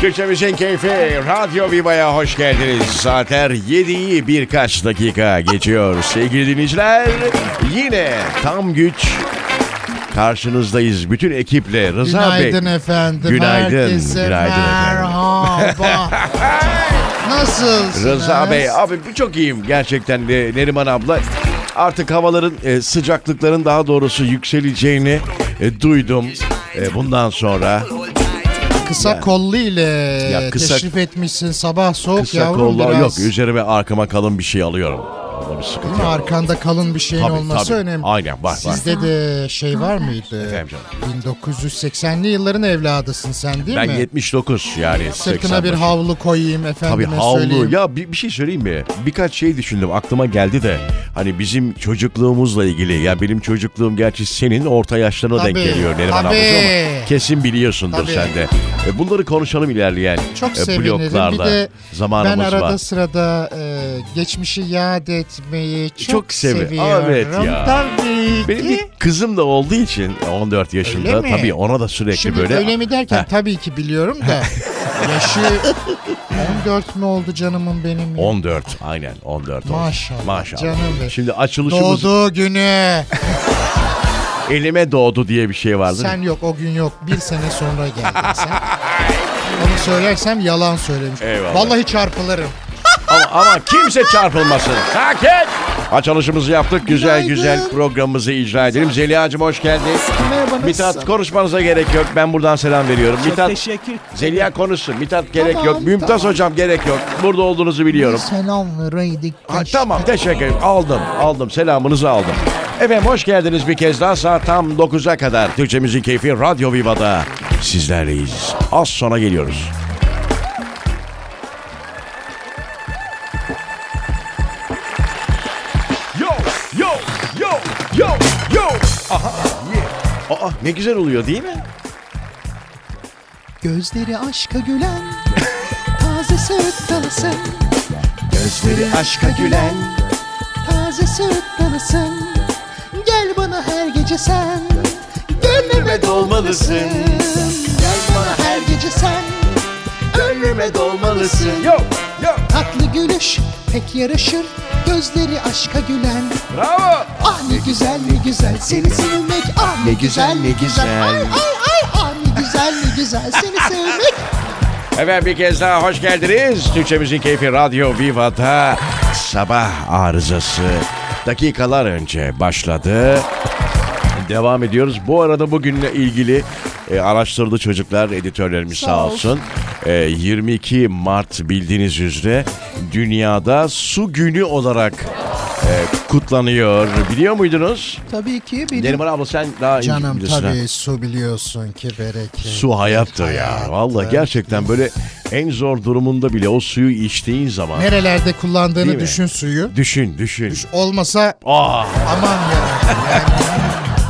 Türkçemizin keyfi Radyo Viva'ya hoş geldiniz. Saatler 7'yi birkaç dakika geçiyor. Sevgili dinleyiciler yine tam güç karşınızdayız. Bütün ekiple Rıza Günaydın Bey. efendim. Günaydın, Herkese günaydın efendim. merhaba. Nasılsınız? Rıza Bey abi çok iyiyim gerçekten Neriman abla. Artık havaların e, sıcaklıkların daha doğrusu yükseleceğini e, duydum. E, bundan sonra Kısa kollu ile Ya kısa- teşrif etmişsin sabah soğuk kısa yavrum kollar biraz. yok. Üzerime arkama kalın bir şey alıyorum. Onda bir sıkıntı Değil mi? Arkanda kalın bir şeyin Tabii, olması tabii. önemli. Aynen, var, var. Sizde de şey var mıydı? Efendim canım. 1980'li yılların evladısın sen değil Ben mi? 79 yani Sırtına 80 bir havlu koyayım efendime Tabii havlu. söyleyeyim. Ya bir, bir şey söyleyeyim mi? Birkaç şey düşündüm. Aklıma geldi de. Hani bizim çocukluğumuzla ilgili. Ya benim çocukluğum gerçi senin orta yaşlarına denk Tabii, geliyor Neriman tabii. ablacığım ama kesin biliyorsundur Tabii. sen de. E, bunları konuşalım ilerleyen Çok e, bloklarda. Bir de Zamanımız ben arada var. sırada e, geçmişi yad etmeyi çok, Çok sevi- seviyorum. Evet ya. Tabii Benim ki. bir kızım da olduğu için 14 yaşında. Öyle mi? Tabii ona da sürekli Şimdi böyle. öyle mi derken Heh. tabii ki biliyorum da yaşı 14 mü oldu canımın benim? ya? 14 aynen 14 oldu. Maşallah, Maşallah. canım benim. Şimdi açılışımız Doğduğu günü. elime doğdu diye bir şey vardı. Sen yok o gün yok. Bir sene sonra geldin sen. Onu söylersem yalan söylemiş. Eyvallah. Vallahi çarpılırım. Ama, ama kimse çarpılmasın. Sakin. Açılışımızı yaptık. Güzel güzel programımızı icra edelim. Zeliha'cığım hoş geldin. Merhaba Mithat konuşmanıza gerek yok. Ben buradan selam veriyorum. Mithat Teşekkür. Zeliha konuşsun. Mithat gerek Tamam, yok. Mümtaz tamam. hocam gerek yok. Burada olduğunuzu biliyorum. Selam vereydik. Ha, tamam teşekkür ederim. Aldım aldım selamınızı aldım. Efendim hoş geldiniz bir kez daha saat tam 9'a kadar. Türkçemizin keyfi Radyo Viva'da sizlerleyiz. Az sonra geliyoruz. Aa ne güzel oluyor değil mi? Gözleri aşka gülen Taze söğüt dalısın Gözleri aşka gülen. Taze söğüt dalısın Gel bana her gece sen Gönlüme dolmalısın Gel bana her gece sen Gönlüme dolmalısın yo. Tatlı gülüş pek yaraşır Gözleri aşka gülen Bravo. Ah ne güzel ne güzel seni sevmek Ah ne, güzel, ne güzel. Ay ay ay ah ne güzel ne güzel seni sevmek Efendim bir kez daha hoş geldiniz. Türkçemizin keyfi Radyo Viva'da sabah arızası dakikalar önce başladı. Devam ediyoruz. Bu arada bugünle ilgili e, araştırdı çocuklar, editörlerimiz sağ, Sağ olsun. E, 22 Mart bildiğiniz üzere dünyada su günü olarak e, kutlanıyor. Biliyor muydunuz? Tabii ki benim Neriman abla sen daha iyi Canım bilirsin ha. tabii su biliyorsun ki bereket. Su hayattır ya. Hayattır. Vallahi gerçekten böyle en zor durumunda bile o suyu içtiğin zaman Nerelerde Değil kullandığını mi? düşün suyu. düşün düşün. Olmasa Aa, aman ya.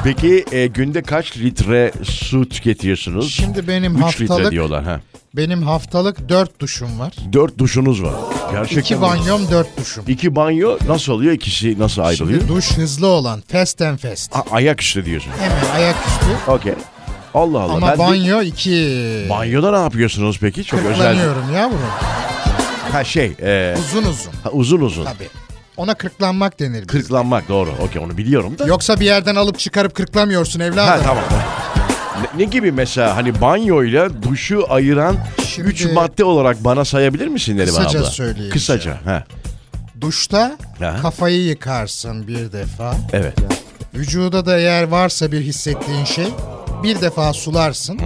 Peki e, günde kaç litre su tüketiyorsunuz? Şimdi benim 3 litre haftalık diyorlar ha. benim haftalık 4 duşum var. 4 duşunuz var. Gerçekten. 2 mi? banyom 4 duşum. İki banyo nasıl oluyor? İkisi nasıl ayrılıyor? Şimdi duş hızlı olan fast and fast. A- ayak üstü diyorsun. Hemen ayaküstü. Okey. Allah Allah. Ama ben de- banyo 2. banyoda ne yapıyorsunuz peki? Çok özel. Kırklanıyorum yavrum. Ha şey, e, Uzun uzun. ha, uzun uzun. Tabii. Ona kırklanmak denir. Kırklanmak doğru. Okey onu biliyorum da. Yoksa bir yerden alıp çıkarıp kırklamıyorsun evladım. Ha tamam. Ne, ne gibi mesela hani banyoyla duşu ayıran Şimdi- üç madde olarak bana sayabilir misin Neriman Kısaca abla? söyleyeyim Kısaca. Ha. Duşta Ha. kafayı yıkarsın bir defa. Evet. Vücuda da eğer varsa bir hissettiğin şey bir defa sularsın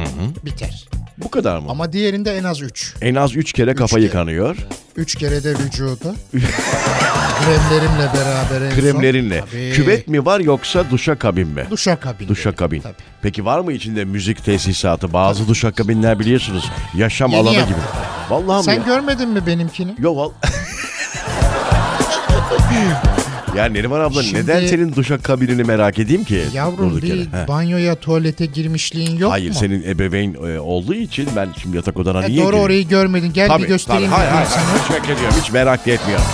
biter. Bu kadar mı? Ama diğerinde en az 3. En az üç kere kafa kere. yıkanıyor. 3 kere de vücuda. Kremlerimle beraber en son. Kremlerinle. Tabii. Küvet mi var yoksa duşakabin mi? Duşakabin. Duşakabin. Tabii. Peki var mı içinde müzik tesisatı? Bazı duşakabinler biliyorsunuz yaşam Yeni alanı yaptım. gibi. Vallahi Sen ya? görmedin mi benimkini? Yo val... ya Neriman abla Şimdi- neden senin duşakabinini merak edeyim ki? Yavrum Durduk bir yere? Banyoya tuvalete girmişliğin yok Hayır mu? senin ebeveyn e, olduğu için ben şimdi yatak odana Ha, niye doğru gireyim? orayı görmedin. Gel bir göstereyim. tabii. Hayır, bakayım hayır, sana. hiç beklemiyorum. Hiç merak etmiyorum.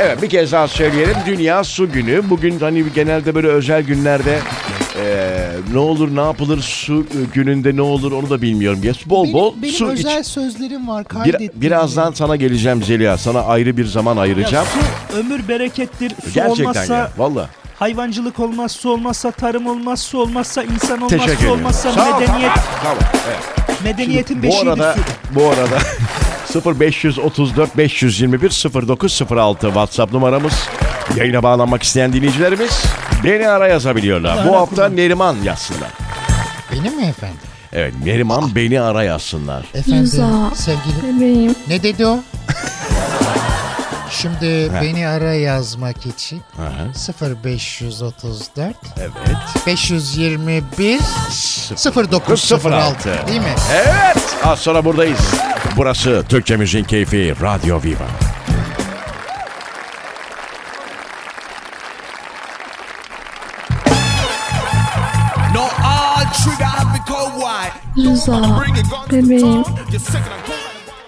Evet bir kez daha söyleyelim. Dünya Su Günü. Bugün hani genelde böyle özel günlerde Ee, ne olur ne yapılır su gününde ne olur onu da bilmiyorum. Ya bol Benim, bol benim su özel iç. sözlerim var Bir, kaydettim. birazdan sana geleceğim Zeliha. Sana ayrı bir zaman Ya ayıracağım. su ömür berekettir. Su Gerçekten olmazsa ya. Valla. hayvancılık olmaz, su olmazsa tarım olmaz, su olmazsa insan olmaz, Teşekkür su olmazsa Sağ ol. medeniyet. Tamam. Evet. Medeniyetin bu beşiğidir arada su. bu arada 0534 521 0906 WhatsApp numaramız. Yayına bağlanmak isteyen dinleyicilerimiz beni ara yazabiliyorlar. Bu hafta Neriman yazsınlar. Benim mi efendim? Evet Neriman beni ara yazsınlar. Efendim Rıza. sevgili. Bebeğim. Ne dedi o? Şimdi beni ara yazmak için Aha, 0534 Evet. 521 0906 0906. değil mi? Evet. Az sonra buradayız. Burası Türkçe Müziğin Keyfi Radyo Viva. To Bebeğim.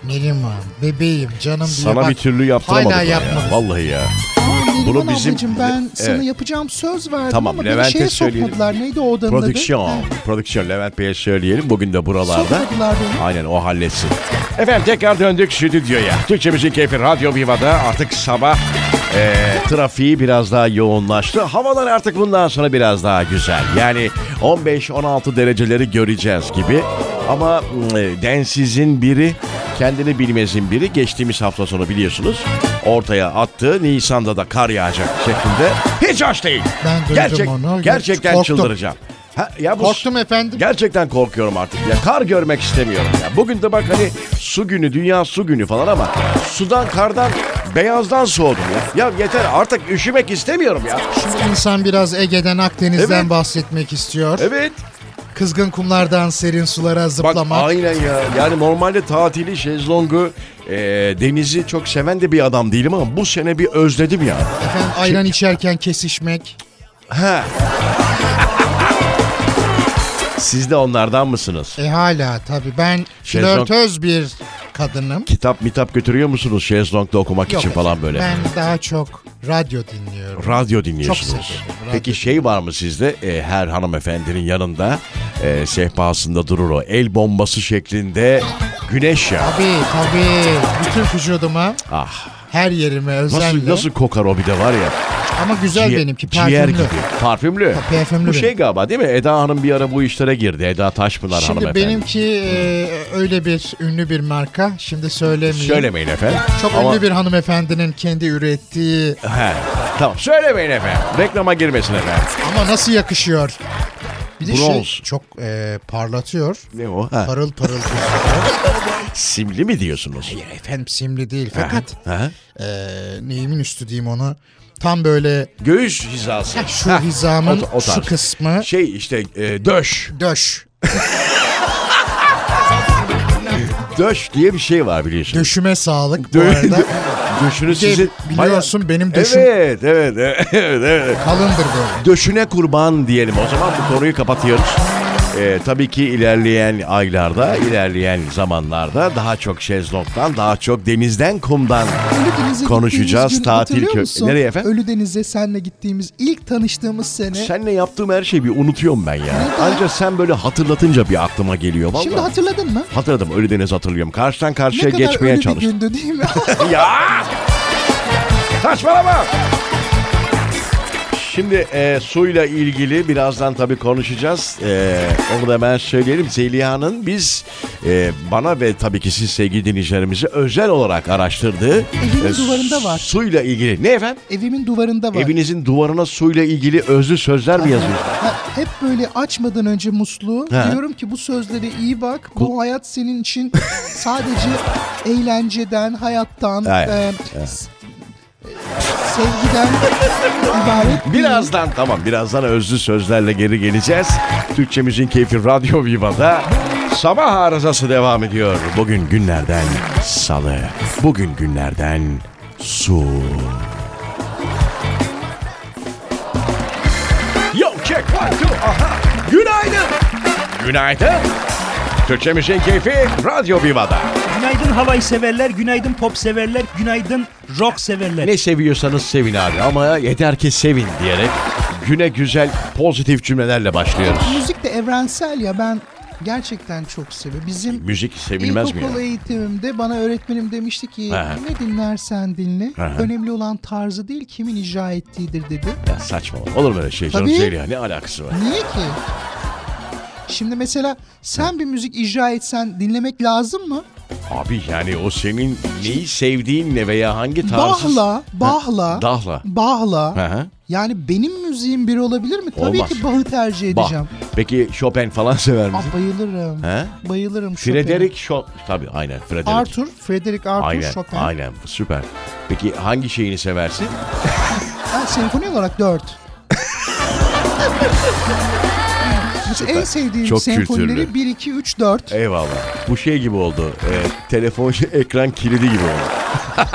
Neriman bebeğim canım diye Sana bak, bir türlü yaptıramadık Hala ya. Vallahi ya. Neriman Bunu bizim- ablacığım ben sana Evet. yapacağım söz verdim Tamam, ama beni Levent'e şeye söyleyelim. sokmadılar. Neydi o odanın Prodüksiyon. adı? Prodüksiyon Levent Bey'e söyleyelim. Bugün de buralarda. Sokmadılar beni. Aynen o halletsin. Efendim tekrar döndük stüdyoya. Türkçe Müzik Keyfi Radyo Viva'da artık sabah e, trafiği biraz daha yoğunlaştı. Havalar artık bundan sonra biraz daha güzel. Yani 15-16 dereceleri göreceğiz gibi. Ama e, densizin biri kendini bilmezin biri geçtiğimiz hafta sonu biliyorsunuz ortaya attı. Nisan'da da kar yağacak şeklinde. Hiç hoş değil. Ben duydum Gerçek, onu. Gerçekten Korktum. çıldıracağım. Ha, ya bu Korktum efendim. Gerçekten korkuyorum artık ya. Kar görmek istemiyorum ya. Bugün de bak hani su günü, dünya su günü falan ama sudan, kardan, beyazdan soğudum ya. Ya yeter artık üşümek istemiyorum ya. Şimdi insan biraz Ege'den Akdeniz'den Evet. bahsetmek istiyor. Evet. Kızgın kumlardan serin sulara Bak zıplamak. aynen ya. Yani normalde tatili, şezlongu, e, denizi çok seven de bir adam değilim ama bu sene bir özledim ya. Efendim ayran içerken kesişmek. Ha. Siz de onlardan mısınız? E hala tabii ben Şezlong- flörtöz bir kadınım. Kitap mitap götürüyor musunuz şezlongda okumak için efendim, falan böyle? Ben daha çok radyo dinliyorum. Radyo dinliyorsunuz. Çok severim, radyo Peki şey var mı sizde? E, her hanımefendinin yanında e, sehpasında durur o. El bombası şeklinde güneş ya. Tabii tabii. Bütün vücuduma, Ah her yerime özenle. nasıl nasıl kokar o bir de var ya. Ama güzel Ciğer- benimki Ciğer parfümlü. gibi. Parfümlü. Parfümlü Bu benim. şey galiba değil mi? Eda Hanım bir ara bu işlere girdi. Eda Taşpınar Şimdi hanımefendi. benimki e, öyle bir ünlü bir marka. Şimdi söylemeyeyim. Söylemeyin efendim. Çok Ama- ünlü bir hanımefendinin kendi ürettiği He, tamam söylemeyin efendim. Reklama girmesin efendim. ama nasıl yakışıyor. Bir de şey çok e, parlatıyor. Ne o? Ha, Parıl parıl. simli mi diyorsunuz? Hayır efendim simli değil fakat Ha? e, neyimin üstü diyeyim onu. Tam böyle Göğüs hizası. şu Ha, hizamın o- o şu kısmı Şey işte e, döş. döş. Döş diye bir şey var biliyorsunuz. Döşüme sağlık bu arada. Döşünü Bir de sizin... biliyorsun benim döşüm Evet, evet, evet, evet, evet. kalındır böyle. Döşüne kurban diyelim. O zaman bu konuyu kapatıyoruz. Ee, tabii ki ilerleyen aylarda, ilerleyen zamanlarda daha çok şezlongdan, daha çok denizden, kumdan Ölüdeniz'e konuşacağız. gün Tatil hatırlıyor kö... musun? Nereye efendim? Ölüdeniz'e senle gittiğimiz ilk tanıştığımız sene. Seninle yaptığım her şeyi bir unutuyorum ben ya. Ancak sen böyle hatırlatınca bir aklıma geliyor. Vallahi. Şimdi hatırladın mı? Hatırladım Ölüdeniz hatırlıyorum. Karşıdan Ne karşıya kadar geçmeye ölü bir çalıştım. gündü değil mi? ya! Saçmalama! Şimdi e, suyla ilgili birazdan tabii konuşacağız. E, onu da ben söyleyelim. Zeliha'nın biz e, bana ve tabii ki siz sevgili dinleyicilerimizi özel olarak araştırdığı Evimin duvarında var. Suyla ilgili. Ne efendim? Evimin duvarında var. Evinizin duvarına suyla ilgili özlü sözler mi yazıyor? Ha, hep böyle açmadan önce musluğu Ha. diyorum ki bu sözlere iyi bak. Bu hayat senin için sadece eğlenceden, hayattan, Evet, e, s- e, sevgiden ibaret. Birazdan tamam birazdan özlü sözlerle geri geleceğiz. Türkçe Müziğin Keyfi Radyo Viva'da sabah arızası devam ediyor. Bugün günlerden salı. Bugün günlerden su. Yo check one two aha. Günaydın. Günaydın. Türkçe Müziğin Keyfi Radyo Viva'da. Günaydın havayı severler, günaydın pop severler, günaydın rock severler. Ne seviyorsanız sevin abi ama yeter ki sevin diyerek güne güzel pozitif cümlelerle başlıyoruz. Müzik de evrensel ya ben gerçekten çok seviyorum. Bizim Müzik sevilmez mi? İlkokul eğitimimde bana öğretmenim demişti ki He. ne dinlersen dinle. He. Önemli olan tarzı değil kimin icra ettiğidir dedi. Ya saçma. Olur mu öyle şey canım Tabii. Zeliha? Ne alakası var? Niye ki? Şimdi mesela sen bir müzik icra etsen dinlemek lazım mı? Abi yani o senin neyi sevdiğinle veya hangi tarzı... Bahla, bahla, Dahla. bahla. Hı hı. Yani benim müziğim bir olabilir mi? Tabii Olmaz. ki Bach'ı tercih Bah. edeceğim. Peki Chopin falan sever misin? Ah bayılırım. He? Bayılırım Chopin'e. Frederick Chopin. Tabii aynen Frederick. Arthur, Frederick Arthur Aynen, Chopin. aynen süper. Peki hangi şeyini seversin? Ha, senfoni olarak 4. en sevdiğim Çok senfonileri kültürlü. 1, 2, 3, 4. Eyvallah. Bu şey gibi oldu. E, telefon ekran kilidi gibi oldu.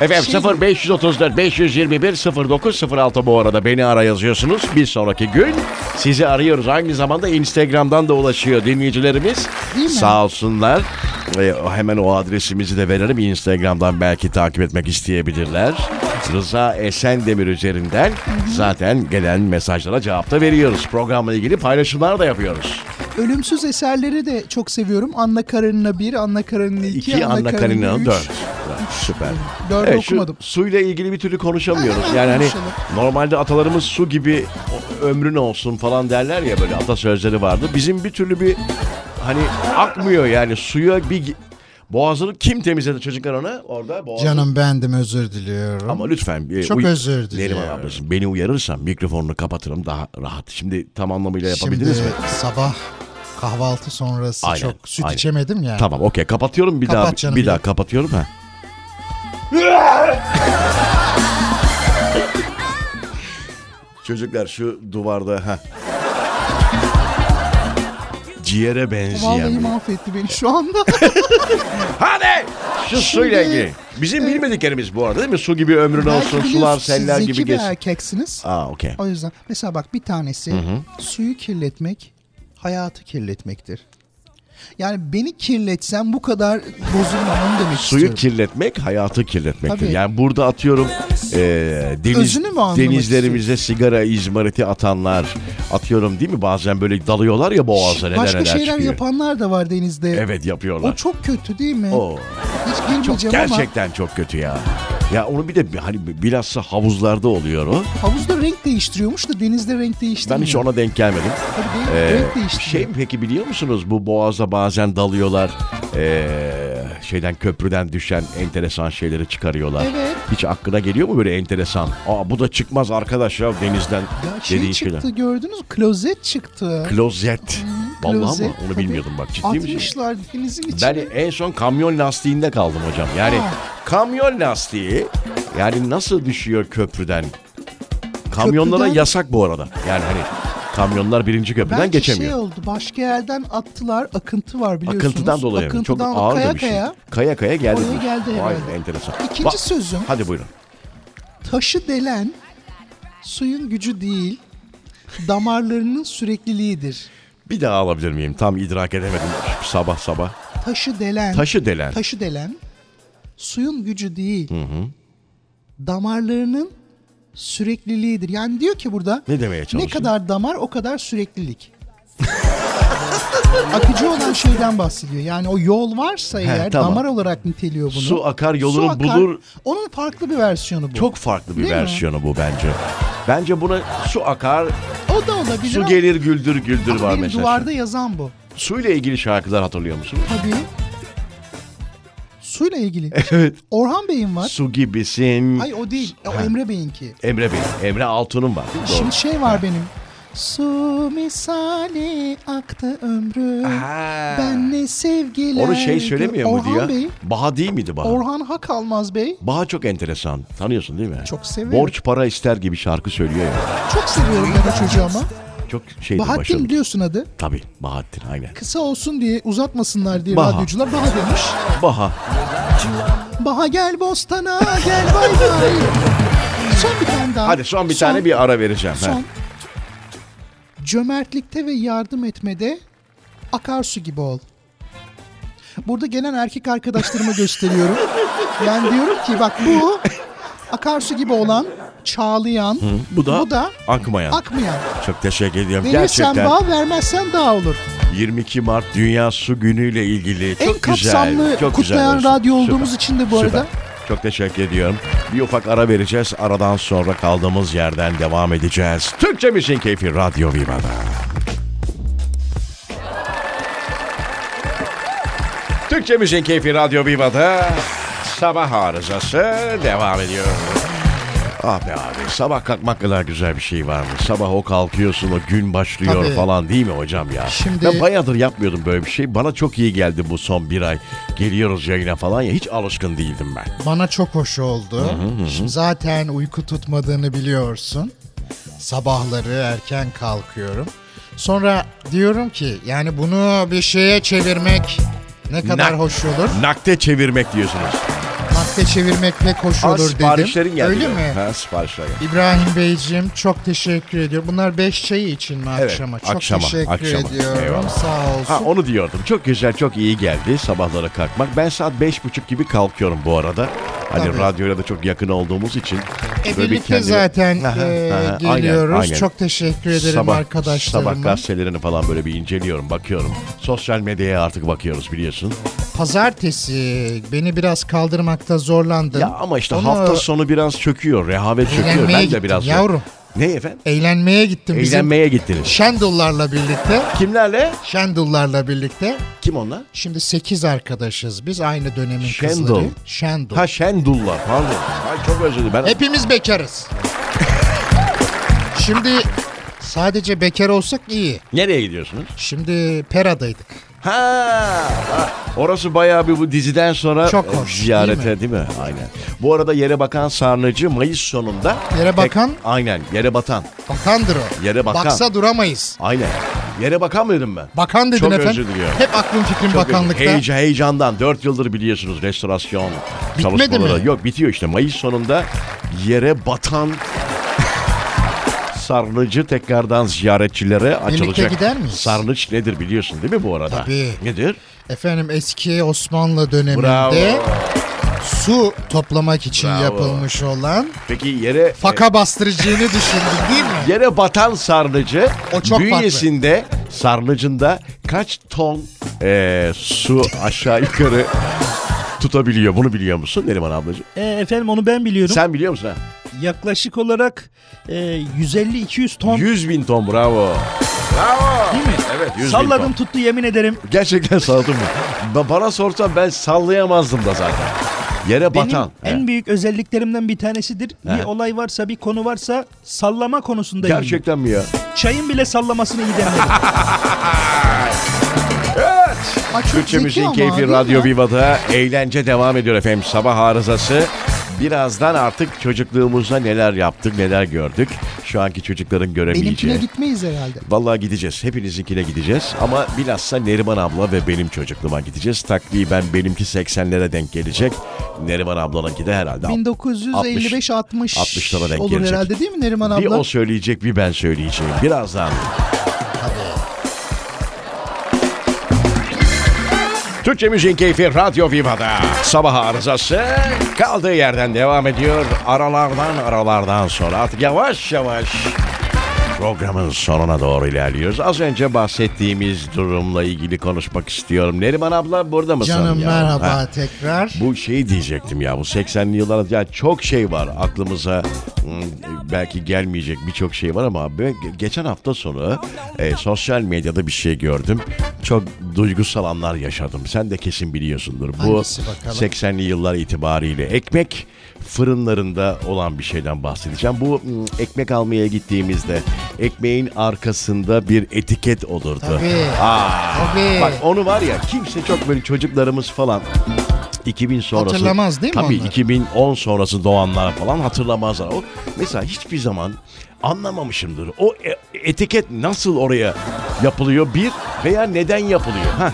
Efendim Şey- 0534 521 0906 bu arada beni ara yazıyorsunuz. Bir sonraki gün sizi arıyoruz. Aynı zamanda Instagram'dan da ulaşıyor dinleyicilerimiz. Değil mi? Sağ olsunlar. E, hemen o adresimizi de verelim. Instagram'dan belki takip etmek isteyebilirler. Rıza Esendemir üzerinden zaten gelen mesajlara cevap da veriyoruz. Programla ilgili paylaşımlar da yapıyoruz. Ölümsüz eserleri de çok seviyorum. Anna Karenina 1, Anna Karenina 2, İki Anna Karenina 4. Süper. 4'ü Evet, şu okumadım. suyla ilgili bir türlü konuşamıyoruz. Yani hani normalde atalarımız su gibi ömrün olsun falan derler ya böyle atasözleri vardı. Bizim bir türlü bir hani akmıyor yani suya bir boğazını kim temizledi çocuklar ona orada boğazını. Canım bendim özür diliyorum. Ama lütfen. Çok uy- özür diliyorum. Neriman ablacığım beni uyarırsan mikrofonunu kapatırım daha rahat. Şimdi tam anlamıyla yapabildiniz Şimdi mi? sabah kahvaltı sonrası Aynen, çok süt aynen. içemedim ya. Tamam okey kapatıyorum bir Kapat daha canım, bir bir daha dakika. kapatıyorum ha. Çocuklar şu duvarda ha. Ciğere benzeyen. Vallahi mahvetti beni şu anda. Hadi! Şu suyla ilgili. Bizim bilmediklerimiz bu arada değil mi? Su gibi ömrün olsun, sular, biliyorsun, siz seller zeki gibi bir geç. erkeksiniz. Aa okey. O yüzden mesela bak bir tanesi suyu kirletmek hayatı kirletmektir. Yani beni kirletsen bu kadar bozulmam onu demek Suyu istiyorum. kirletmek hayatı kirletmektir. Tabii. Yani burada atıyorum e, deniz, Özünü mü anlamak denizlerimize sigara izmariti atanlar atıyorum değil mi? Bazen böyle dalıyorlar ya boğaza neler Başka neler şeyler çıkıyor. yapanlar da var denizde. Evet yapıyorlar. O çok kötü değil mi? O Hiç çok girmeyeceğim ama gerçekten çok kötü ya. Ya onu bir de hani bilhassa havuzlarda oluyor o. havuzda renk değiştiriyormuş da denizde renk Ben değiştirmiyor. hiç ona denk gelmedim. Tabii değil, Ee, renk değiştiriyor. şey peki biliyor musunuz bu boğaza bazen dalıyorlar ee, şeyden köprüden düşen enteresan şeyleri çıkarıyorlar. Evet. Hiç aklına geliyor mu böyle enteresan? Aa bu da çıkmaz arkadaş ya denizden Ya şey çıktı şeyler. gördünüz? Klozet çıktı. Klozet. Vallahi mı? Onu bilmiyordum bak ciddi misin? Atmışlar denizin içine. Ben en son kamyon lastiğinde kaldım hocam. Yani Aa. kamyon lastiği yani nasıl düşüyor köprüden? Kamyonlara Köprüden- yasak bu arada. Yani hani kamyonlar birinci köprüden Belki geçemiyor. şey oldu başka yerden attılar akıntı var biliyorsunuz. Akıntıdan dolayı. mı? Çok Akıntıdan ağır kaya da bir şey. kaya. Kaya kaya geldi. Oraya geldi Vay herhalde. enteresan. İkinci Ba- sözüm Hadi buyurun. taşı delen suyun gücü değil damarlarının sürekliliğidir. Bir daha alabilir miyim? Tam idrak edemedim sabah sabah. Taşı delen Taşı delen. taşı delen suyun gücü değil damarlarının sürekliliğidir. Yani diyor ki burada Ne demeye ne çalıştın? kadar damar o kadar süreklilik. Akıcı olan şeyden bahsediyor. Yani o yol varsa eğer tamam. damar olarak niteliyor bunu. Su akar yolunu Su akar, bulur. Onun farklı bir versiyonu bu. Çok farklı bir Değil mi? versiyonu bu bence. Bence buna su akar, O da olabilir su ama- gelir güldür güldür ama var benim mesela. duvarda yazan bu. Suyla ilgili şarkılar hatırlıyor musun? Tabii. Suyla ilgili. Evet. Orhan Bey'in var. Su gibisin. Ay o değil. O Emre Bey'inki. Emre Bey. Emre Altun'un var. mi? Doğru. Şimdi şey var benim. Su misali aktı ömrüm. Ha. Ben ne sevgiler. Onu şey söylemiyor muydu Orhan ya? Bey. Baha değil miydi Baha? Orhan Hakalmaz Bey. Baha çok enteresan. Tanıyorsun değil mi? Çok seviyorum. Borç para ister gibi şarkı söylüyor ya. Çok seviyorum ben o çocuğu ama. Çok şeydi Bahattin başarılı. biliyorsun adı. Tabii Bahattin aynen. Kısa olsun diye uzatmasınlar diye Baha. radyocular Baha demiş. Baha. Baha gel bostana gel bay bay. Son bir tane daha. Hadi son bir Son- tane bir ara vereceğim. Son. Cömertlikte ve yardım etmede akarsu gibi ol. Burada gelen erkek arkadaşlarıma gösteriyorum. Yani diyorum ki bak bu akarsu gibi olan çağlayan, Bu da, bu da akmayan. akmayan. Çok teşekkür ediyorum. Verirsen Gerçekten bağ, vermezsen dağ olur. 22 Mart Dünya Su Günü ile ilgili çok en güzel. kapsamlı çok kutlayan radyo Süper. olduğumuz için de bu Süper. arada. Çok teşekkür ediyorum. Bir ufak ara vereceğiz. Aradan sonra kaldığımız yerden devam edeceğiz. Türkçe Müziğin Keyfi Radyo Viva'da. Türkçe Müziğin Keyfi Radyo Viva'da sabah arızası devam ediyor. Ah be abi sabah kalkmak kadar güzel bir şey var mı? Sabah o kalkıyorsun o gün başlıyor Tabii. falan değil mi hocam ya? Şimdi- Ben bayağıdır yapmıyordum böyle bir şey. Bana çok iyi geldi bu son bir ay. Geliyoruz yayına falan ya hiç alışkın değildim ben. Bana çok hoş oldu. Şimdi zaten uyku tutmadığını biliyorsun. Sabahları erken kalkıyorum. Sonra diyorum ki yani bunu bir şeye çevirmek ne kadar Nak- hoş olur. Nakde çevirmek diyorsunuz. Nakde çevirmek pek hoş Aa, olur siparişlerin dedim. geldi. Öyle ya. mi? Ha, siparişler geldi. İbrahim Beyciğim çok teşekkür ediyorum. Bunlar beş çayı için mi Evet, akşama? Çok akşama, teşekkür akşama. ediyorum. Eyvallah. Sağ olsun. Ha onu diyordum. Çok güzel, çok iyi geldi sabahlara kalkmak. Ben saat beş buçuk gibi kalkıyorum bu arada. Hani Tabii. radyoyla da çok yakın olduğumuz için. E, böyle bir birlikte kendimi- zaten e, aha, aynen, geliyoruz. aynen. Çok teşekkür ederim sabah, arkadaşlarıma. Sabah gazetelerini falan böyle bir inceliyorum, bakıyorum. Sosyal medyaya artık bakıyoruz biliyorsun. Pazartesi beni biraz kaldırmakta zorlandım. Ya ama işte Onu hafta sonu biraz çöküyor, rehavet çöküyor. Ben de biraz... yavrum. Ne efendim? Eğlenmeye gittim bizim Eğlenmeye gittiniz. Şendullarla birlikte. Kimlerle? Şendullarla birlikte. Kim onlar? Şimdi 8 arkadaşız biz aynı dönemin Şendul. kızları. Şendul. Ha Şendullar pardon. Ay çok özür dilerim. Ben... Hepimiz bekarız. Şimdi sadece bekar olsak iyi. Nereye gidiyorsunuz? Şimdi Pera'daydık. Ha, ha, orası bayağı bir bu diziden sonra Çok e, hoş, ziyarete değil değil mi? Aynen. Bu arada yere bakan sarnıcı Mayıs sonunda. Yere bakan? aynen yere batan. Bakandır o. Yere bakan. Baksa duramayız. Aynen. Yere bakan mı dedim ben? Bakan dedin Çok efendim. özür diliyorum. Hep aklım fikrim Çok bakanlıkta. Heyecan, heyecandan 4 yıldır biliyorsunuz restorasyon Bitmedi çalışmaları. mi? Yok bitiyor işte Mayıs sonunda yere batan Sarnıcı tekrardan ziyaretçilere açılacak. gider miyiz? Sarnıç nedir biliyorsun değil mi bu arada? Tabii. Nedir? Efendim eski Osmanlı döneminde Bravo. su toplamak için Bravo. yapılmış olan Peki yere faka bastırıcını düşündün değil mi? Yere batan sarnıcı O çok bünyesinde sarnıcında kaç ton eee, su aşağı yukarı tutabiliyor? Bunu biliyor musun Neriman ablacığım? E, efendim onu ben biliyorum. Sen biliyor musun ha? Yaklaşık olarak e, 150-200 ton 100 bin ton bravo. Bravo. değil mi? Evet 100 bin Salladım ton. tuttu yemin ederim. Gerçekten salladın mı? Ba- Bana sorsan ben sallayamazdım da zaten. Yere Benim batan. en He. büyük özelliklerimden bir tanesidir. He. Bir olay varsa, bir konu varsa sallama konusunda. Gerçekten mi ya? Çayın bile sallamasını iyi denedim. Aa, çok Türkçe zeki Müziğin ama, Keyfi değil Radyo? Viva'da eğlence devam ediyor efendim. Sabah arızası. Birazdan artık çocukluğumuzda neler yaptık, neler gördük. Şu anki çocukların göremeyeceği. Benimkine gitmeyiz herhalde. Vallahi gideceğiz. Hepinizinkine gideceğiz. Ama bilhassa Neriman abla ve benim çocukluğuma gideceğiz. Takriben benimki 80'lere denk gelecek. Neriman ablanınki de herhalde 1955-60 60'lara denk olur gelecek. herhalde değil mi Neriman Bir abla? o söyleyecek bir ben söyleyeceğim. Birazdan. Türkçe Müziğin Keyfi Radyo Viva'da. Sabah arızası kaldığı yerden devam ediyor. Aralardan aralardan sonra artık yavaş yavaş programın sonuna doğru ilerliyoruz. Az önce bahsettiğimiz durumla ilgili konuşmak istiyorum. Neriman abla burada mısın? Canım ya? merhaba Ha. tekrar. Bu şey diyecektim ya bu 80'li yıllar ya çok şey var aklımıza hmm, belki gelmeyecek birçok şey var ama ben ge- geçen hafta sonu e, sosyal medyada bir şey gördüm. Çok duygusal anlar yaşadım. Sen de kesin biliyorsundur. Bu Hangisi bakalım? 80'li yıllar itibariyle ekmek fırınlarında olan bir şeyden bahsedeceğim. Bu ekmek almaya gittiğimizde ekmeğin arkasında bir etiket olurdu. Tabii. Aa, Tabii. Bak onu var ya kimse çok böyle çocuklarımız falan 2000 sonrası. Hatırlamaz değil mi Tabii onlar? 2010 sonrası doğanlar falan hatırlamazlar. O mesela hiçbir zaman anlamamışımdır. O e- etiket nasıl oraya yapılıyor bir veya neden yapılıyor? Ha.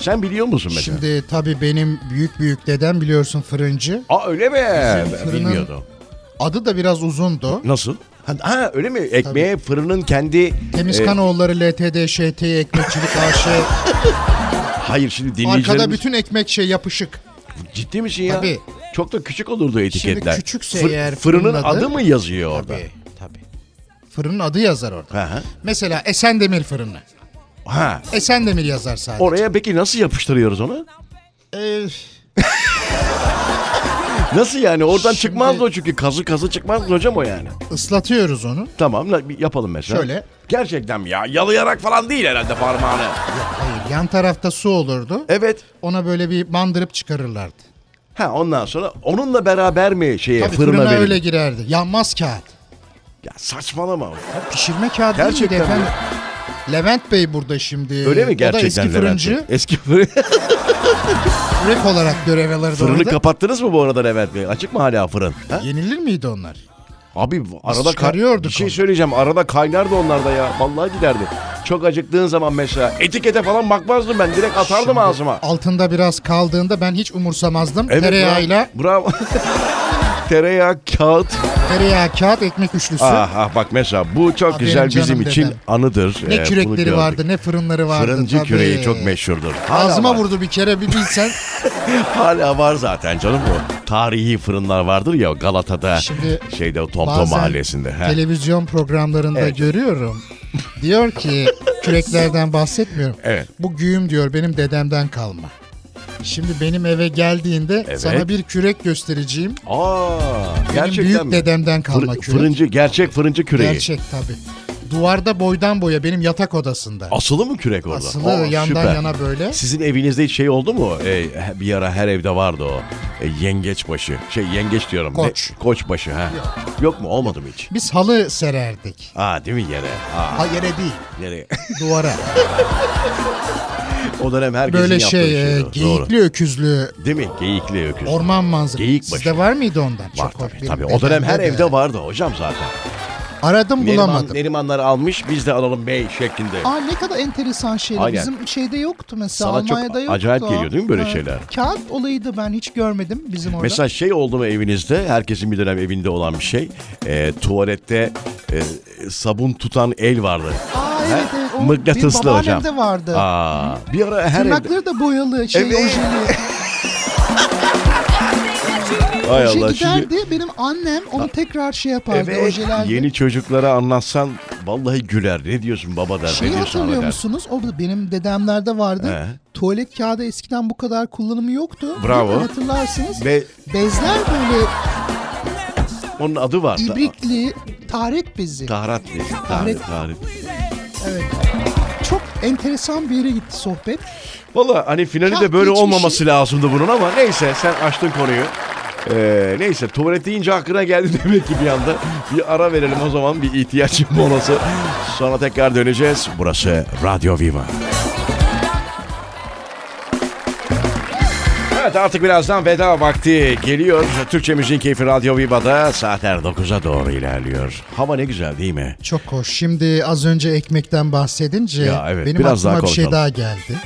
Sen biliyor musun mesela? Şimdi tabii benim büyük büyük dedem biliyorsun fırıncı. Aa öyle mi? Ben fırının- bilmiyordum. Adı da biraz uzundu. Nasıl? Ha, ha öyle mi? Ekmeğe fırının kendi Temiz e, Kanoğulları LTD, ŞT, Ekmekçilik AŞ. Hayır şimdi dinleyicilerimiz Arkada bütün ekmek şey yapışık. ciddi misin ya? Tabii. Çok da küçük olurdu etiketler. küçükse eğer fırının fırının adı- adı mı yazıyor orada? Tabii tabii. Fırının adı yazar orada. Hı hı. Mesela Esendemir fırını. Ha. Esendemir yazar sadece. Oraya peki nasıl yapıştırıyoruz onu? Ee, Nasıl yani? Oradan Şimdi- çıkmaz o çünkü kazı kazı çıkmaz hocam o yani. ıslatıyoruz onu. Tamam yapalım mesela. Şöyle. Gerçekten mi ya? Yalayarak falan değil herhalde parmağını. Hayır yan tarafta su olurdu. Evet. Ona böyle bir bandırıp çıkarırlardı. Ha ondan sonra onunla beraber mi şeye Tabii fırına fırına öyle girerdi. Yanmaz kağıt. Ya saçmalama. Ya pişirme kağıdı Gerçekten değil mi? efendim? Levent Bey burada şimdi. Öyle mi O da gerçekten eski Levent fırıncı. Bey? Eski fırın. Ref olarak görev alırdı Fırını orada. kapattınız mı bu arada Levent Bey? Açık mı hala fırın? Ha? Yenilir miydi onlar? Abi arada ka- çıkarıyorduk bir şey söyleyeceğim. Arada kaynardı onlar da ya. Vallahi giderdi. Çok acıktığın zaman mesela etikete falan bakmazdım ben. Direkt atardım Şimdi ağzıma. Altında biraz kaldığında ben hiç umursamazdım. Evet, Tereyağıyla Bravo. bravo. Tereyağı, kağıt. tereyağı, kağıt, ekmek üçlüsü. Ah, ah bak mesela bu çok Aferin güzel bizim canım için dedem. anıdır. ne Ee, kürekleri vardı, ne fırınları vardı. Fırıncı tabii. küreği çok meşhurdur. Hala Ağzıma var. vurdu bir kere bir bilsen. Hala var zaten canım bu. Tarihi fırınlar vardır ya Galata'da. Şimdi şeyde o Tomto mahallesinde. He. televizyon programlarında Evet. görüyorum. Diyor ki küreklerden bahsetmiyorum. Evet. Bu güğüm diyor benim dedemden kalma. Şimdi benim eve geldiğinde Evet. sana bir kürek göstereceğim. Aa, Benim gerçekten büyük mi? dedemden kalma Fır- kürek. fırıncı, gerçek fırıncı küreği. Gerçek tabi. Duvarda boydan boya benim yatak odasında. Asılı mı kürek orada? Asılı Aa, yandan süper. yana böyle. Sizin evinizde hiç şey oldu mu? Ee, bir ara her evde vardı o. Ee, yengeç başı. Şey yengeç diyorum. Koç. Ne? Koç başı ha. Yok. mu? Olmadı mı hiç? Biz halı sererdik. Aa değil mi yere? Aa, Ha yere değil, nereye? duvara. o dönem herkesin Böyle yaptığı şey, e, o. geyikli öküzlü Doğru. Değil mi? Geyikli öküz. orman manzarası. Geyik Sizde başı. var mıydı ondan? Var Çok tabii. Tabii. O dönem her de. evde vardı hocam zaten. Aradım Neriman, bulamadım. Nerimanlar almış biz de alalım bey şeklinde. Aa ne kadar enteresan şeyler. Aynen. Bizim şeyde yoktu mesela. Sana çok Almanya'da yoktu. acayip geliyor değil mi böyle Ha, şeyler? Kağıt olayı da ben hiç görmedim bizim orada. Mesela şey oldu mu evinizde? Herkesin bir dönem evinde olan bir şey. Ee, tuvalette e, sabun tutan el vardı. Aa evet evet. O Mıknatıslı benim hocam. babaannemde vardı. Aa, bir ara her evde. Tırnakları da boyalı, şey Evet. ojeli. Hay Oje Allah şimdi. giderdi. Benim annem onu tekrar şey yapardı. Evet, ojelerdi. yeni çocuklara anlatsan vallahi güler. Ne diyorsun baba der. Şeyi ne diyorsun hatırlıyor ana der. musunuz? O da benim dedemlerde vardı. He. Tuvalet kağıdı eskiden bu kadar kullanımı yoktu. Bravo. Değil mi? Hatırlarsınız. Ve Bezler böyle onun adı var. ibrikli taharet bezi. Taharat. Taharet, Taharet. taharet. Evet. Çok enteresan bir yere gitti sohbet. Valla hani finali de Kah böyle geçmişi- olmaması lazımdı bunun ama neyse sen açtın konuyu. Ee, neyse tuvalet deyince aklına geldi demek ki bir anda. Bir ara verelim o zaman bir ihtiyaç molası. Sonra tekrar döneceğiz. Burası Radyo Viva. Evet artık birazdan veda vakti geliyor. Türkçe Müziğin Keyfi Radyo Viva'da saatler 9'a doğru ilerliyor. Hava ne güzel değil mi? Çok hoş. Şimdi az önce ekmekten bahsedince Ya evet, benim biraz aklıma daha bir şey daha geldi.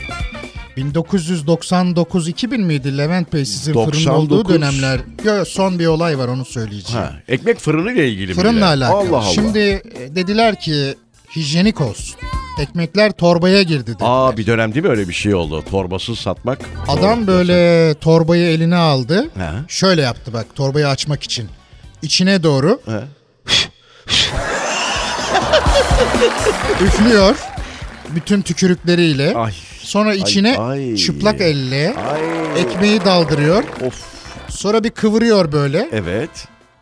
1999-2000 miydi Levent Bey sizin fırının 99. olduğu dönemler? Yok son bir olay var onu söyleyeceğim. Ha, ekmek fırını ile ilgili mi? Fırınla yine? alakalı. Allah Allah. Şimdi e, dediler ki hijyenik olsun. Ekmekler torbaya girdi dediler. Aa bir dönem değil mi öyle bir şey oldu? Torbasız satmak. Adam böyle torbayı eline aldı. He. Şöyle yaptı bak torbayı açmak için. İçine doğru He. üflüyor. Bütün tükürükleriyle. Ay. Sonra içine ay. çıplak elle Ay. ekmeği daldırıyor. Of. Sonra bir kıvırıyor böyle. Evet.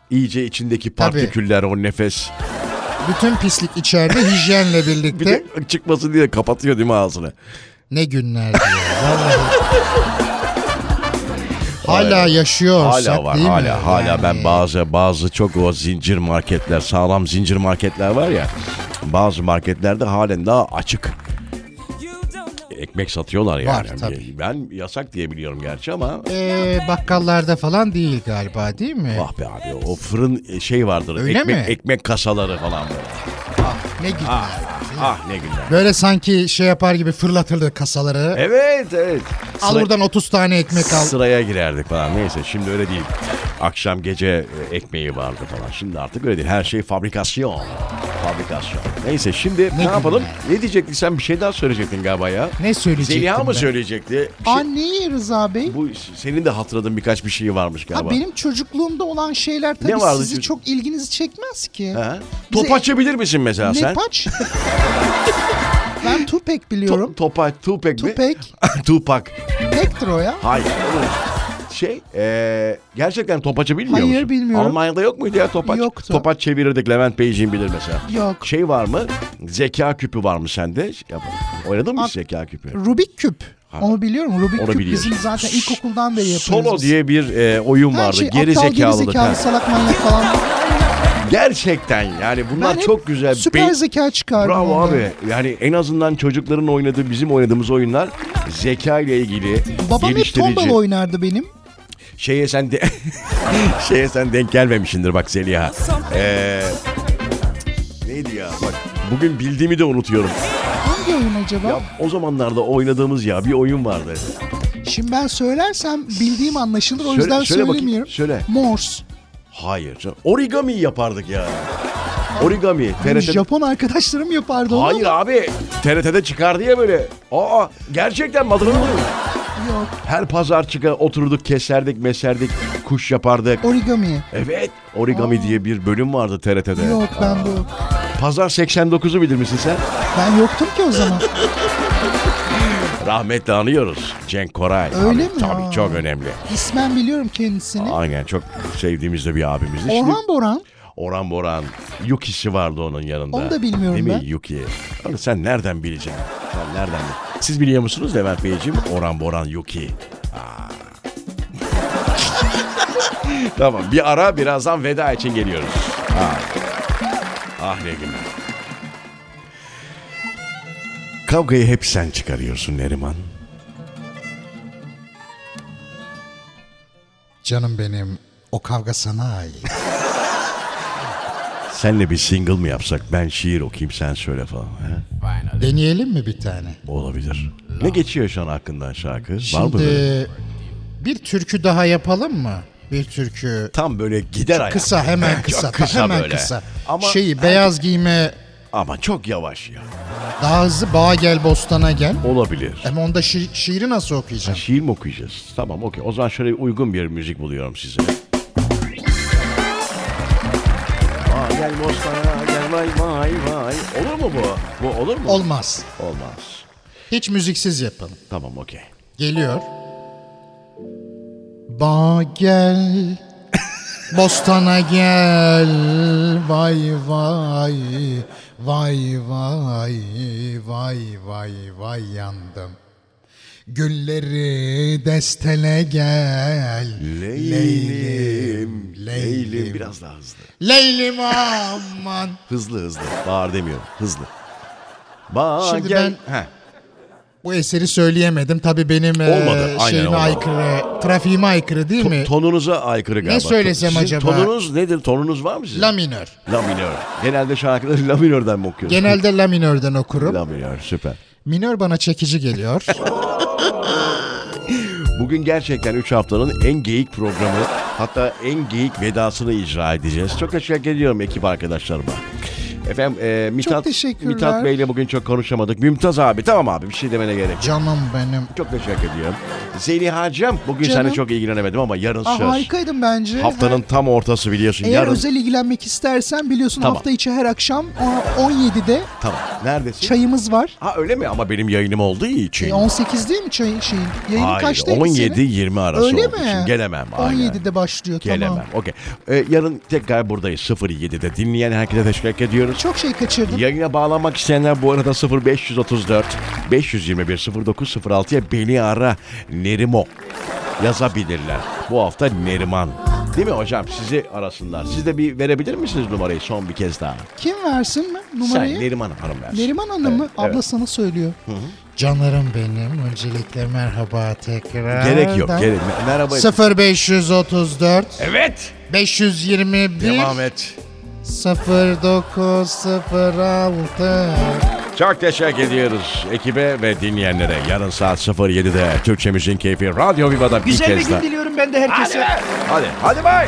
İyice içindeki Tabii. partiküller o nefes. Bütün pislik içeride hijyenle Bir birlikte. de çıkmasın diye kapatıyor değil mi ağzını? Ne günlerdi ya. Vallahi. hala yaşıyorsak Hala var değil mi? hala hala Yani ben bazı bazı çok o zincir marketler sağlam zincir marketler var ya bazı marketlerde halen daha açık ekmek satıyorlar yani. Var, tabii. Ben yasak diye biliyorum gerçi ama Ee, bakkallarda falan değil galiba değil mi? ah be abi o fırın şey vardır Öyle ekmek mi? ekmek kasaları falan böyle. Ne günler. Ah ne günler. Böyle sanki şey yapar gibi fırlatırdı kasaları. Evet evet. Al Sıra- buradan 30 tane ekmek al. Sıraya girerdik falan. Neyse şimdi öyle değil. Akşam gece e, ekmeği vardı falan. Şimdi artık öyle değil. Her şey fabrikasyon. Fabrikasyon. Neyse şimdi ne, Ne yapalım? Ne diyecektin sen bir şey daha söyleyecektin galiba ya. Ne söyleyecektim Zeliha mı ben? söyleyecekti? Bir şey- Anneyi Rıza Bey. bu senin de hatırladığın birkaç bir şey varmış galiba. Ha, benim çocukluğumda olan şeyler tabii vardı sizi çocuk- çok ilginizi çekmez ki. Ha? Bize- Top açabilir misin mesela Ne sen? paç? ben Tupac biliyorum. To, topa, Tupac mi? Tupac. Tupac. Pektir o ya. Hayır. oğlum. Şey, eee, gerçekten topaçı bilmiyor Hayır, musun? bilmiyorum. Almanya'da yok muydu ya topaç? Yoktu. Topaç çevirirdik Levent Beyciğim bilir mesela. Yok. Şey var mı? Zeka küpü var mı sende? Yap- Oynadın mı hiç zeka küpü? Rubik küp. Onu biliyorum. Rubik Onu küp biliyorsun. bizim zaten ilkokuldan beri yapıyoruz. Solo biz. diye bir e, oyun Her vardı. şey geri aptal, geri zekalılık. zekalı, salak manyak falan. Gerçekten yani bunlar Ben hep çok güzel. Süper Be- zeka çıkardım. Bravo ondan. abi. Yani en azından çocukların oynadığı, bizim oynadığımız oyunlar zeka ile ilgili Babam hep geliştirici. tombala oynardı benim. Şeye sen de şeye sen denk gelmemişsindir bak Zeliha. Ee, neydi ya bak bugün bildiğimi de unutuyorum. Hangi oyun acaba? Ya o zamanlarda oynadığımız ya bir oyun vardı. Şimdi ben söylersem bildiğim anlaşılır o Söyle- yüzden söyle bakayım, söylemiyorum. söyle. Morse. Hayır canım. Origami yapardık ya. Origami. TRT... Japon arkadaşlarım yapardı onu Hayır ama abi. TRT'de çıkardı ya böyle. Aa gerçekten hatırladın mı? yok. Her pazar çıkar oturduk keserdik meserdik kuş yapardık. Origami. Evet origami diye bir bölüm vardı TRT'de. Yok ben bu. Pazar 89'u bilir misin sen? Ben yoktum ki o zaman. Rahmetle anıyoruz. Cenk Koray. Öyle Abi, mi? Tabii Aa. çok önemli. İsmen biliyorum kendisini. Aynen çok sevdiğimiz de bir abimizdi. Şimdi Orhan Boran. Orhan Boran. Yuki'si vardı onun yanında. Onu da bilmiyorum Değil mi ben. Yuki? Onu sen nereden bileceksin? Sen nereden bil- Siz biliyor musunuz Levent Beyciğim? Orhan Boran Yuki. Tamam bir ara birazdan veda için geliyoruz. Ah, ah ne günler. Kavgayı hep sen çıkarıyorsun Neriman. Canım benim o kavga sana ait. Senle bir single mı yapsak? Ben şiir okuyayım sen söyle falan. He? Deneyelim mi bir tane? Olabilir. Ne geçiyor şu an hakkından şarkı? Var mı böyle? Şimdi bir türkü daha yapalım mı? Bir türkü Tam böyle gider ayak. kısa hemen kısa, Çok kısa hemen böyle. kısa. Ama, Şeyi beyaz giyme ama çok yavaş ya. Daha hızlı bağa gel bostana gel. Olabilir. Ama onda şi- şiiri nasıl okuyacağım? Şiir mi okuyacağız? Tamam okey. O zaman şöyle uygun bir müzik buluyorum size. Aa, gel bostana gel vay vay vay. Olur mu bu? Bu olur mu? Olmaz. Olmaz. Hiç müziksiz yapalım. Tamam okey. Geliyor. Ba gel Bostana gel Vay vay Vay vay Vay vay vay yandım Gülleri destele gel Leylim. Leylim. Leylim Biraz daha hızlı. Leylim aman Hızlı hızlı. Bağır demiyorum. Hızlı. Ba Şimdi gel. Heh. Bu eseri söyleyemedim tabi benim e, Olmadı, aynen şeyime olmadı. aykırı Trafiğime aykırı değil mi? Tonunuza aykırı galiba. söylesem Sizin acaba? Tonunuz nedir? Tonunuz var mı sizin? La minör La minör. Genelde şarkıları la minörden mi okuyorsunuz? Genelde la minörden okurum La minör süper. Minör bana çekici geliyor. Bugün gerçekten 3 haftanın en geyik programı hatta en geyik vedasını icra edeceğiz. Çok teşekkür ediyorum ekip arkadaşlarıma. Efendim e, Mithat, teşekkürler. Mithat Bey'le bugün çok konuşamadık. Mümtaz abi tamam abi bir şey demene gerek yok. Canım benim. Çok teşekkür ediyorum. Zeliha'cığım bugün Canım. seninle çok ilgilenemedim ama yarın Aa, söz. harikaydım bence. Haftanın tam ortası biliyorsun. Eğer yarın özel ilgilenmek istersen biliyorsun Tamam. hafta içi her akşam o- 17'de tamam. Neredesin? çayımız var. Ha öyle mi? Ama benim yayınım olduğu için. E, 18 değil mi çay şeyin? Yayın Hayır, kaçtaydı 17-20 arası Öyle mi? için gelemem. aynen. 17'de başlıyor Gelemem. tamam. Okey. Ee, yarın tekrar buradayız 07'de. Dinleyen herkese teşekkür ediyoruz. Çok şey kaçırdım. Yayına bağlanmak isteyenler bu arada 0534 521 0906'ya beni ara Nerimo yazabilirler. Bu hafta Neriman. Değil mi hocam? Sizi arasınlar. Siz de bir verebilir misiniz numarayı son bir kez daha? Kim versin mi numarayı? Sen Neriman Hanım versin. Neriman Hanım mı? Evet, Abla evet. sana söylüyor. Canlarım benim. Öncelikle merhaba tekrar. Gerek yok. Gerek. Merhaba. 0534 Evet. 521 Devam et. 0906 Çok teşekkür ediyoruz ekibe ve dinleyenlere. Yarın saat 07'de Türkçe Müziğin Keyfi Radyo Viva'da bir Güzel bir kez gün daha. diliyorum ben de herkese. Hadi, hadi bay.